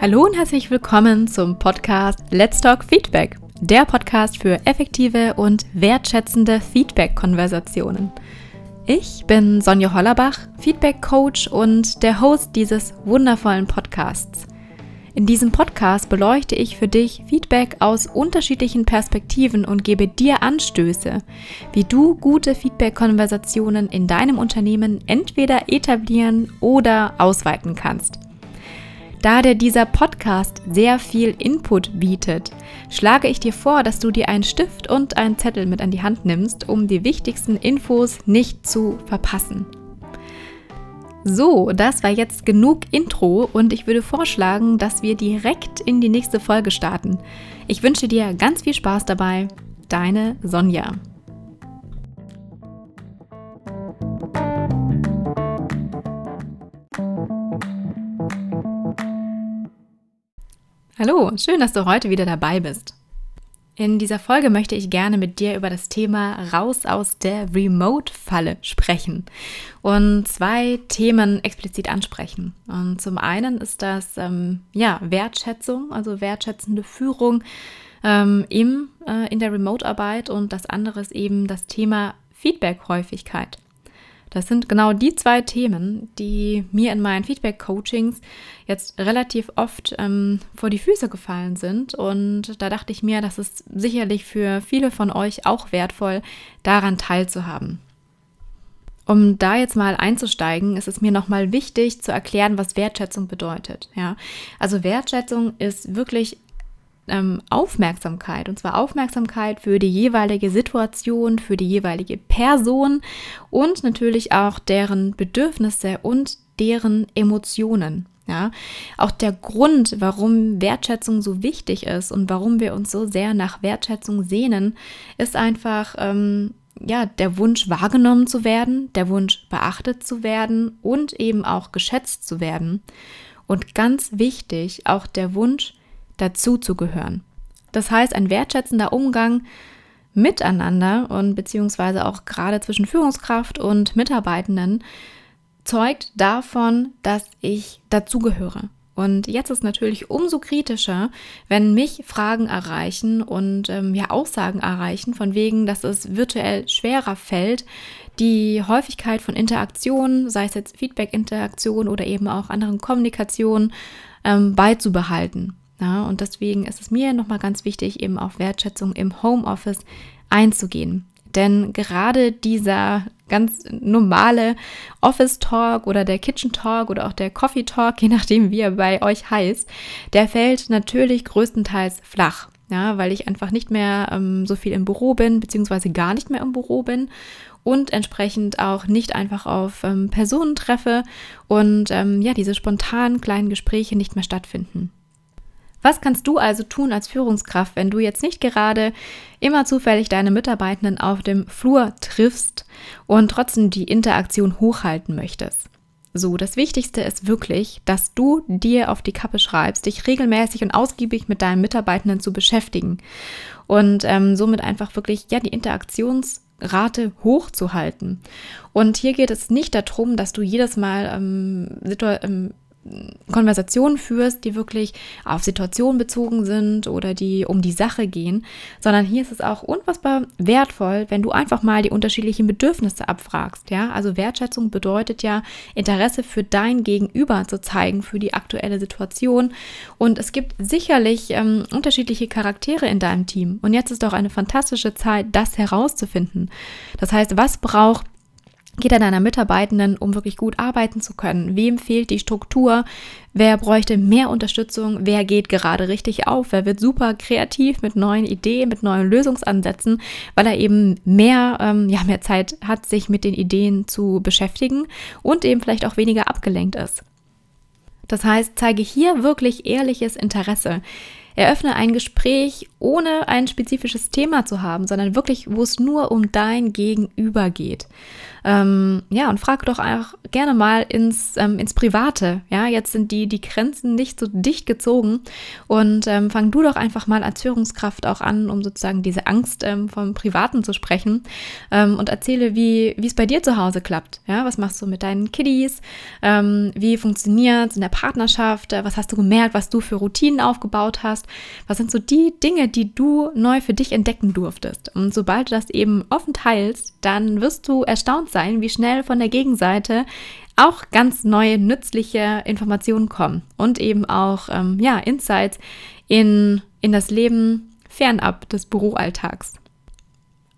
Hallo und herzlich willkommen zum Podcast Let's Talk Feedback, der Podcast für effektive und wertschätzende Feedback-Konversationen. Ich bin Sonja Hollerbach, Feedback-Coach und der Host dieses wundervollen Podcasts. In diesem Podcast beleuchte ich für dich Feedback aus unterschiedlichen Perspektiven und gebe dir Anstöße, wie du gute Feedback-Konversationen in deinem Unternehmen entweder etablieren oder ausweiten kannst. Da dir dieser Podcast sehr viel Input bietet, schlage ich dir vor, dass du dir einen Stift und einen Zettel mit an die Hand nimmst, um die wichtigsten Infos nicht zu verpassen. So, das war jetzt genug Intro und ich würde vorschlagen, dass wir direkt in die nächste Folge starten. Ich wünsche dir ganz viel Spaß dabei. Deine Sonja. Hallo, schön, dass du heute wieder dabei bist. In dieser Folge möchte ich gerne mit dir über das Thema Raus aus der Remote-Falle sprechen und zwei Themen explizit ansprechen. Und zum einen ist das ähm, ja, Wertschätzung, also wertschätzende Führung ähm, im, äh, in der Remote-Arbeit und das andere ist eben das Thema Feedback-Häufigkeit. Das sind genau die zwei Themen, die mir in meinen Feedback-Coachings jetzt relativ oft ähm, vor die Füße gefallen sind. Und da dachte ich mir, das ist sicherlich für viele von euch auch wertvoll, daran teilzuhaben. Um da jetzt mal einzusteigen, ist es mir nochmal wichtig zu erklären, was Wertschätzung bedeutet. Ja, also Wertschätzung ist wirklich ähm, Aufmerksamkeit. Und zwar Aufmerksamkeit für die jeweilige Situation, für die jeweilige Person und natürlich auch deren Bedürfnisse und deren Emotionen. Ja, auch der Grund, warum Wertschätzung so wichtig ist und warum wir uns so sehr nach Wertschätzung sehnen, ist einfach ähm, ja der Wunsch wahrgenommen zu werden, der Wunsch beachtet zu werden und eben auch geschätzt zu werden. Und ganz wichtig auch der Wunsch dazu zu gehören. Das heißt, ein wertschätzender Umgang miteinander und beziehungsweise auch gerade zwischen Führungskraft und Mitarbeitenden zeugt davon, dass ich dazugehöre. Und jetzt ist natürlich umso kritischer, wenn mich Fragen erreichen und ähm, ja Aussagen erreichen, von wegen, dass es virtuell schwerer fällt, die Häufigkeit von Interaktionen, sei es jetzt Feedback-Interaktion oder eben auch anderen Kommunikationen, ähm, beizubehalten. Ja, und deswegen ist es mir nochmal ganz wichtig, eben auf Wertschätzung im Homeoffice einzugehen. Denn gerade dieser ganz normale Office Talk oder der Kitchen Talk oder auch der Coffee Talk, je nachdem wie er bei euch heißt, der fällt natürlich größtenteils flach. Ja, weil ich einfach nicht mehr ähm, so viel im Büro bin, beziehungsweise gar nicht mehr im Büro bin und entsprechend auch nicht einfach auf ähm, Personen treffe und ähm, ja, diese spontanen kleinen Gespräche nicht mehr stattfinden. Was kannst du also tun als Führungskraft, wenn du jetzt nicht gerade immer zufällig deine Mitarbeitenden auf dem Flur triffst und trotzdem die Interaktion hochhalten möchtest? So, das Wichtigste ist wirklich, dass du dir auf die Kappe schreibst, dich regelmäßig und ausgiebig mit deinen Mitarbeitenden zu beschäftigen und ähm, somit einfach wirklich ja die Interaktionsrate hochzuhalten. Und hier geht es nicht darum, dass du jedes Mal ähm, ähm, Konversationen führst, die wirklich auf Situationen bezogen sind oder die um die Sache gehen, sondern hier ist es auch unfassbar wertvoll, wenn du einfach mal die unterschiedlichen Bedürfnisse abfragst. Ja, also Wertschätzung bedeutet ja Interesse für dein Gegenüber zu zeigen für die aktuelle Situation. Und es gibt sicherlich ähm, unterschiedliche Charaktere in deinem Team. Und jetzt ist doch eine fantastische Zeit, das herauszufinden. Das heißt, was braucht jeder deiner Mitarbeitenden, um wirklich gut arbeiten zu können? Wem fehlt die Struktur? Wer bräuchte mehr Unterstützung? Wer geht gerade richtig auf? Wer wird super kreativ mit neuen Ideen, mit neuen Lösungsansätzen, weil er eben mehr, ähm, ja, mehr Zeit hat, sich mit den Ideen zu beschäftigen und eben vielleicht auch weniger abgelenkt ist? Das heißt, zeige hier wirklich ehrliches Interesse. Eröffne ein Gespräch, ohne ein spezifisches Thema zu haben, sondern wirklich, wo es nur um dein Gegenüber geht. Ähm, ja, und frag doch auch gerne mal ins, ähm, ins Private. Ja, jetzt sind die, die Grenzen nicht so dicht gezogen und ähm, fang du doch einfach mal als Führungskraft auch an, um sozusagen diese Angst ähm, vom Privaten zu sprechen ähm, und erzähle, wie es bei dir zu Hause klappt. Ja, was machst du mit deinen Kiddies? Ähm, wie funktioniert es in der Partnerschaft? Äh, was hast du gemerkt, was du für Routinen aufgebaut hast? Was sind so die Dinge, die du neu für dich entdecken durftest? Und sobald du das eben offen teilst, dann wirst du erstaunt sein, wie schnell von der Gegenseite auch ganz neue, nützliche Informationen kommen und eben auch ähm, ja, Insights in, in das Leben fernab des Büroalltags.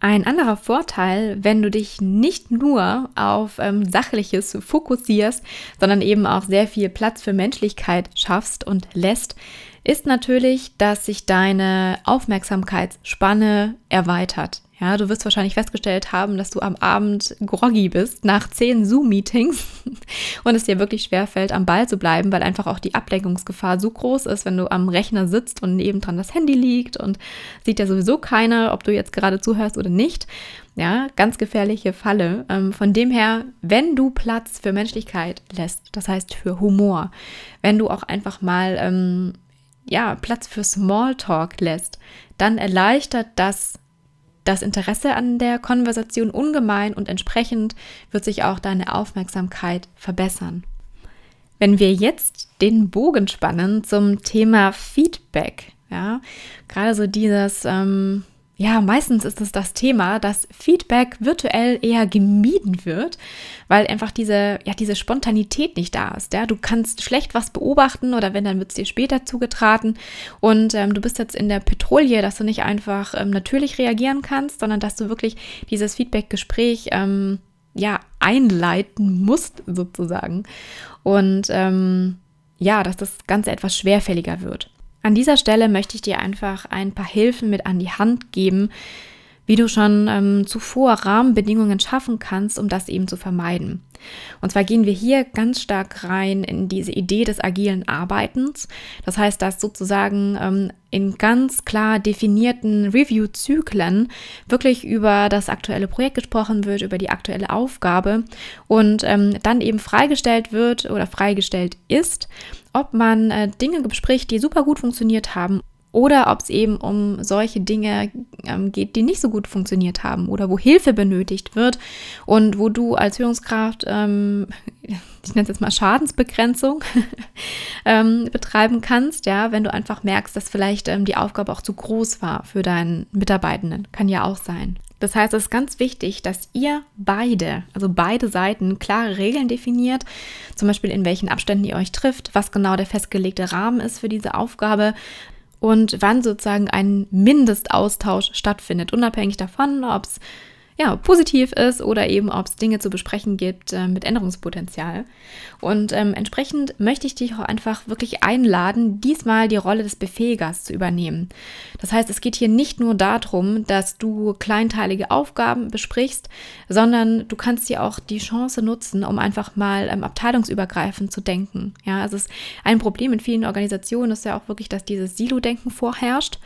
Ein anderer Vorteil, wenn du dich nicht nur auf ähm, Sachliches fokussierst, sondern eben auch sehr viel Platz für Menschlichkeit schaffst und lässt, ist natürlich, dass sich deine Aufmerksamkeitsspanne erweitert. Ja, du wirst wahrscheinlich festgestellt haben, dass du am Abend groggy bist nach zehn Zoom-Meetings und es dir wirklich schwerfällt, am Ball zu bleiben, weil einfach auch die Ablenkungsgefahr so groß ist, wenn du am Rechner sitzt und nebendran das Handy liegt und sieht ja sowieso keiner, ob du jetzt gerade zuhörst oder nicht. Ja, ganz gefährliche Falle. Ähm, von dem her, wenn du Platz für Menschlichkeit lässt, das heißt für Humor, wenn du auch einfach mal ähm, ja, Platz für Smalltalk lässt, dann erleichtert das das Interesse an der Konversation ungemein und entsprechend wird sich auch deine Aufmerksamkeit verbessern. Wenn wir jetzt den Bogen spannen zum Thema Feedback, ja, gerade so dieses, ähm, ja, meistens ist es das Thema, dass Feedback virtuell eher gemieden wird, weil einfach diese, ja, diese Spontanität nicht da ist. Ja? Du kannst schlecht was beobachten oder wenn, dann wird es dir später zugetraten und ähm, du bist jetzt in der Petrouille, dass du nicht einfach ähm, natürlich reagieren kannst, sondern dass du wirklich dieses Feedback-Gespräch ähm, ja, einleiten musst, sozusagen. Und ähm, ja, dass das Ganze etwas schwerfälliger wird. An dieser Stelle möchte ich dir einfach ein paar Hilfen mit an die Hand geben, wie du schon ähm, zuvor Rahmenbedingungen schaffen kannst, um das eben zu vermeiden. Und zwar gehen wir hier ganz stark rein in diese Idee des agilen Arbeitens. Das heißt, dass sozusagen ähm, in ganz klar definierten Review-Zyklen wirklich über das aktuelle Projekt gesprochen wird, über die aktuelle Aufgabe und ähm, dann eben freigestellt wird oder freigestellt ist, ob man äh, Dinge bespricht, die super gut funktioniert haben oder ob es eben um solche Dinge ähm, geht, die nicht so gut funktioniert haben oder wo Hilfe benötigt wird und wo du als Führungskraft, ähm, ich nenne es jetzt mal Schadensbegrenzung, ähm, betreiben kannst, ja, wenn du einfach merkst, dass vielleicht ähm, die Aufgabe auch zu groß war für deinen Mitarbeitenden. Kann ja auch sein. Das heißt, es ist ganz wichtig, dass ihr beide, also beide Seiten, klare Regeln definiert, zum Beispiel in welchen Abständen ihr euch trifft, was genau der festgelegte Rahmen ist für diese Aufgabe, und wann sozusagen ein Mindestaustausch stattfindet, unabhängig davon, ob es ja, positiv ist oder eben ob es Dinge zu besprechen gibt äh, mit Änderungspotenzial. Und ähm, entsprechend möchte ich dich auch einfach wirklich einladen, diesmal die Rolle des Befähigers zu übernehmen. Das heißt, es geht hier nicht nur darum, dass du kleinteilige Aufgaben besprichst, sondern du kannst hier auch die Chance nutzen, um einfach mal ähm, abteilungsübergreifend zu denken. Ja, also es ist ein Problem in vielen Organisationen ist ja auch wirklich, dass dieses Silo-Denken vorherrscht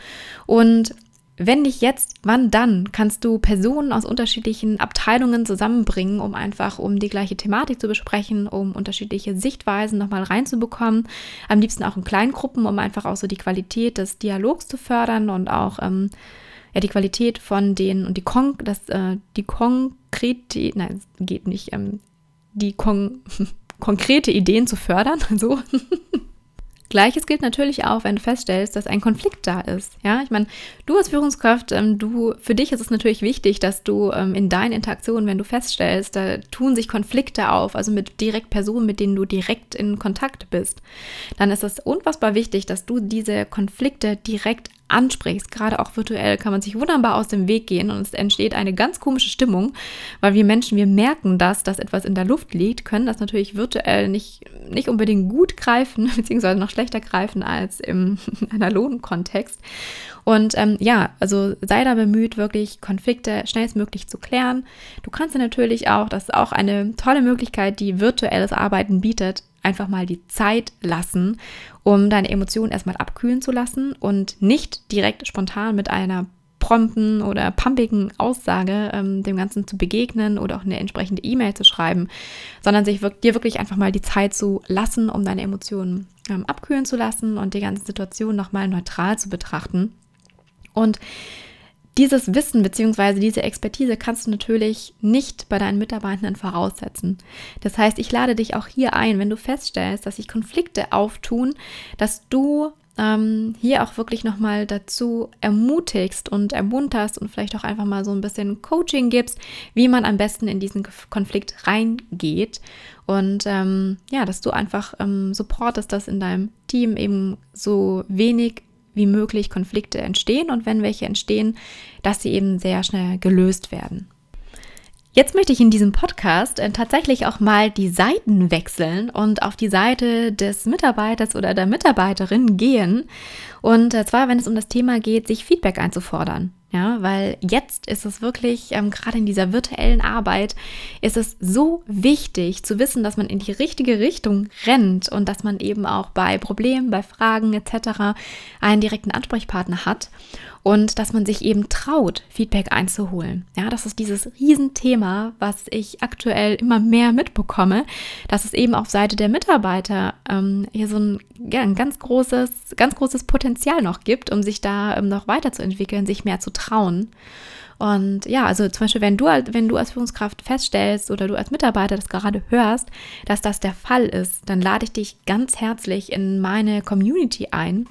und wenn nicht jetzt, wann dann kannst du Personen aus unterschiedlichen Abteilungen zusammenbringen, um einfach um die gleiche Thematik zu besprechen, um unterschiedliche Sichtweisen nochmal reinzubekommen. Am liebsten auch in kleinen Gruppen, um einfach auch so die Qualität des Dialogs zu fördern und auch ähm, ja, die Qualität von den und die Kon das, äh, die konkrete, nein, geht nicht, ähm, die kon konkrete Ideen zu fördern, so. Gleiches gilt natürlich auch, wenn du feststellst, dass ein Konflikt da ist. Ja, ich meine, du als Führungskraft, ähm, du, für dich ist es natürlich wichtig, dass du ähm, in deinen Interaktionen, wenn du feststellst, da tun sich Konflikte auf, also mit direkt Personen, mit denen du direkt in Kontakt bist, dann ist es unfassbar wichtig, dass du diese Konflikte direkt ansprichst, gerade auch virtuell, kann man sich wunderbar aus dem Weg gehen und es entsteht eine ganz komische Stimmung, weil wir Menschen, wir merken das, dass etwas in der Luft liegt, können das natürlich virtuell nicht, nicht unbedingt gut greifen, beziehungsweise noch schlechter greifen als im analogen Kontext. Und ähm, ja, also sei da bemüht, wirklich Konflikte schnellstmöglich zu klären. Du kannst natürlich auch, das ist auch eine tolle Möglichkeit, die virtuelles Arbeiten bietet, einfach mal die Zeit lassen, um deine Emotionen erstmal abkühlen zu lassen und nicht direkt spontan mit einer prompten oder pumpigen Aussage ähm, dem Ganzen zu begegnen oder auch eine entsprechende E-Mail zu schreiben, sondern sich dir wirklich einfach mal die Zeit zu lassen, um deine Emotionen ähm, abkühlen zu lassen und die ganze Situation nochmal neutral zu betrachten. Und dieses Wissen bzw. diese Expertise kannst du natürlich nicht bei deinen Mitarbeitenden voraussetzen. Das heißt, ich lade dich auch hier ein, wenn du feststellst, dass sich Konflikte auftun, dass du ähm, hier auch wirklich nochmal dazu ermutigst und ermunterst und vielleicht auch einfach mal so ein bisschen Coaching gibst, wie man am besten in diesen Konflikt reingeht. Und ähm, ja, dass du einfach ähm, supportest, dass in deinem Team eben so wenig wie möglich Konflikte entstehen und wenn welche entstehen, dass sie eben sehr schnell gelöst werden. Jetzt möchte ich in diesem Podcast äh, tatsächlich auch mal die Seiten wechseln und auf die Seite des Mitarbeiters oder der Mitarbeiterin gehen. Und äh, zwar, wenn es um das Thema geht, sich Feedback einzufordern. Ja, weil jetzt ist es wirklich, ähm, gerade in dieser virtuellen Arbeit, ist es so wichtig zu wissen, dass man in die richtige Richtung rennt und dass man eben auch bei Problemen, bei Fragen etc. einen direkten Ansprechpartner hat und dass man sich eben traut, Feedback einzuholen. Ja, das ist dieses Riesenthema, was ich aktuell immer mehr mitbekomme, dass es eben auf Seite der Mitarbeiter ähm, hier so ein, ja, ein ganz großes, ganz großes Potenzial noch gibt, um sich da ähm, noch weiterzuentwickeln, sich mehr zu trauen. Und ja, also zum Beispiel, wenn du, wenn du als Führungskraft feststellst oder du als Mitarbeiter das gerade hörst, dass das der Fall ist, dann lade ich dich ganz herzlich in meine Community ein.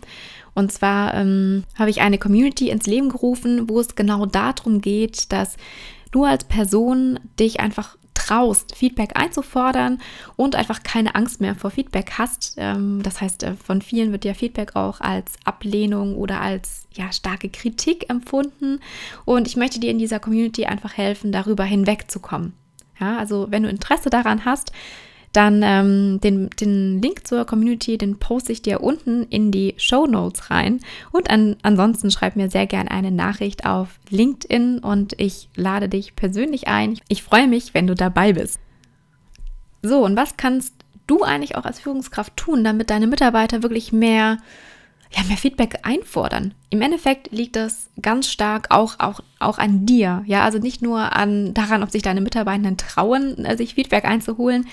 Und zwar ähm, habe ich eine Community ins Leben gerufen, wo es genau darum geht, dass du als Person dich einfach traust, Feedback einzufordern und einfach keine Angst mehr vor Feedback hast. Ähm, das heißt, äh, von vielen wird ja Feedback auch als Ablehnung oder als ja, starke Kritik empfunden. Und ich möchte dir in dieser Community einfach helfen, darüber hinwegzukommen. Ja, also wenn du Interesse daran hast, dann ähm, den, den Link zur Community, den poste ich dir unten in die Show Notes rein. Und an, ansonsten schreib mir sehr gerne eine Nachricht auf LinkedIn und ich lade dich persönlich ein. Ich freue mich, wenn du dabei bist. So, und was kannst du eigentlich auch als Führungskraft tun, damit deine Mitarbeiter wirklich mehr ja, mehr Feedback einfordern. Im Endeffekt liegt das ganz stark auch, auch, auch an dir. Ja, also nicht nur an, daran, ob sich deine Mitarbeitenden trauen, äh, sich Feedback einzuholen,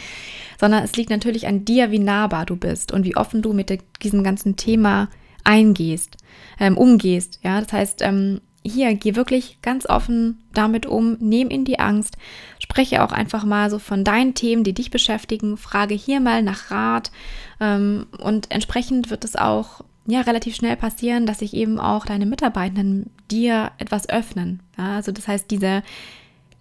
sondern es liegt natürlich an dir, wie nahbar du bist und wie offen du mit diesem ganzen Thema eingehst, ähm, umgehst. Ja, das heißt, ähm, hier, geh wirklich ganz offen damit um, nehm in die Angst, spreche auch einfach mal so von deinen Themen, die dich beschäftigen, frage hier mal nach Rat ähm, und entsprechend wird es auch ja relativ schnell passieren, dass sich eben auch deine Mitarbeitenden dir etwas öffnen. Ja, also das heißt, diese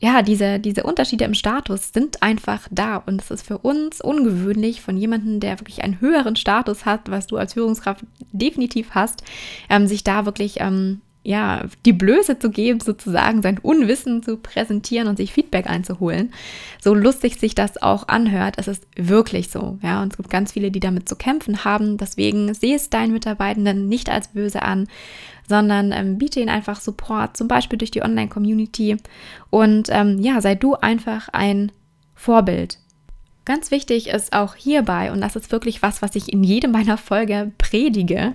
ja, diese, diese Unterschiede im Status sind einfach da und es ist für uns ungewöhnlich von jemandem, der wirklich einen höheren Status hat, was du als Führungskraft definitiv hast, ähm, sich da wirklich ähm, ja, die Blöße zu geben, sozusagen sein Unwissen zu präsentieren und sich Feedback einzuholen. So lustig sich das auch anhört, es ist wirklich so. Ja, und es gibt ganz viele, die damit zu kämpfen haben. Deswegen sehe es deinen Mitarbeitenden nicht als böse an, sondern ähm, biete ihnen einfach Support, zum Beispiel durch die Online-Community. Und ähm, ja, sei du einfach ein Vorbild. Ganz wichtig ist auch hierbei, und das ist wirklich was, was ich in jedem meiner Folge predige,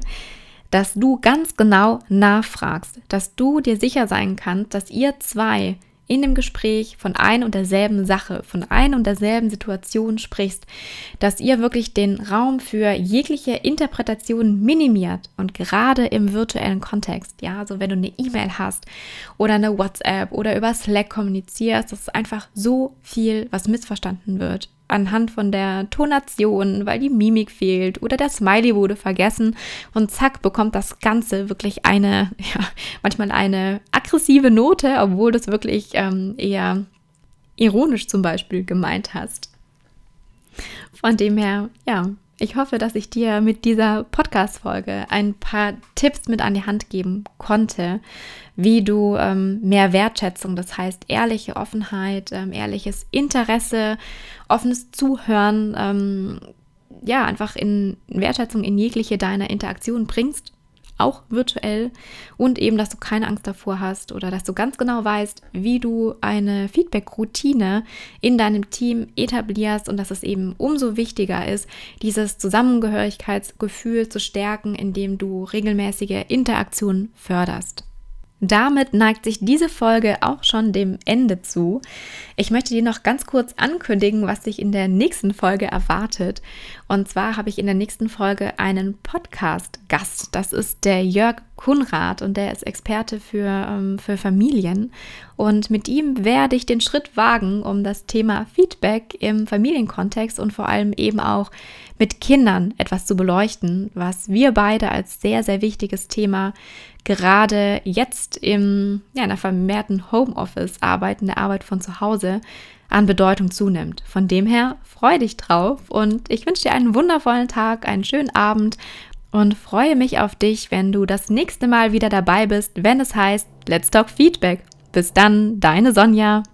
dass du ganz genau nachfragst, dass du dir sicher sein kannst, dass ihr zwei in dem Gespräch von ein und derselben Sache, von ein und derselben Situation sprichst, dass ihr wirklich den Raum für jegliche Interpretation minimiert und gerade im virtuellen Kontext, ja, also wenn du eine E-Mail hast oder eine WhatsApp oder über Slack kommunizierst, das ist einfach so viel, was missverstanden wird anhand von der Tonation, weil die Mimik fehlt oder der Smiley wurde vergessen und zack bekommt das Ganze wirklich eine, ja, manchmal eine aggressive Note, obwohl du es wirklich ähm, eher ironisch zum Beispiel gemeint hast. Von dem her, ja, ich hoffe, dass ich dir mit dieser Podcast-Folge ein paar Tipps mit an die Hand geben konnte, wie du ähm, mehr Wertschätzung, das heißt ehrliche Offenheit, ähm, ehrliches Interesse, offenes Zuhören, ähm, ja, einfach in Wertschätzung in jegliche deiner Interaktion bringst auch virtuell und eben, dass du keine Angst davor hast oder dass du ganz genau weißt, wie du eine Feedback-Routine in deinem Team etablierst und dass es eben umso wichtiger ist, dieses Zusammengehörigkeitsgefühl zu stärken, indem du regelmäßige Interaktionen förderst. Damit neigt sich diese Folge auch schon dem Ende zu. Ich möchte dir noch ganz kurz ankündigen, was dich in der nächsten Folge erwartet. Und zwar habe ich in der nächsten Folge einen Podcast-Gast. Das ist der Jörg Kunrad und der ist Experte für, ähm, für Familien. Und mit ihm werde ich den Schritt wagen, um das Thema Feedback im Familienkontext und vor allem eben auch mit Kindern etwas zu beleuchten, was wir beide als sehr, sehr wichtiges Thema gerade jetzt im, ja, in einer vermehrten Homeoffice-Arbeit, in der Arbeit von zu Hause, an Bedeutung zunimmt. Von dem her freue dich drauf und ich wünsche dir einen wundervollen Tag, einen schönen Abend und freue mich auf dich, wenn du das nächste Mal wieder dabei bist, wenn es heißt Let's Talk Feedback. Bis dann, deine Sonja.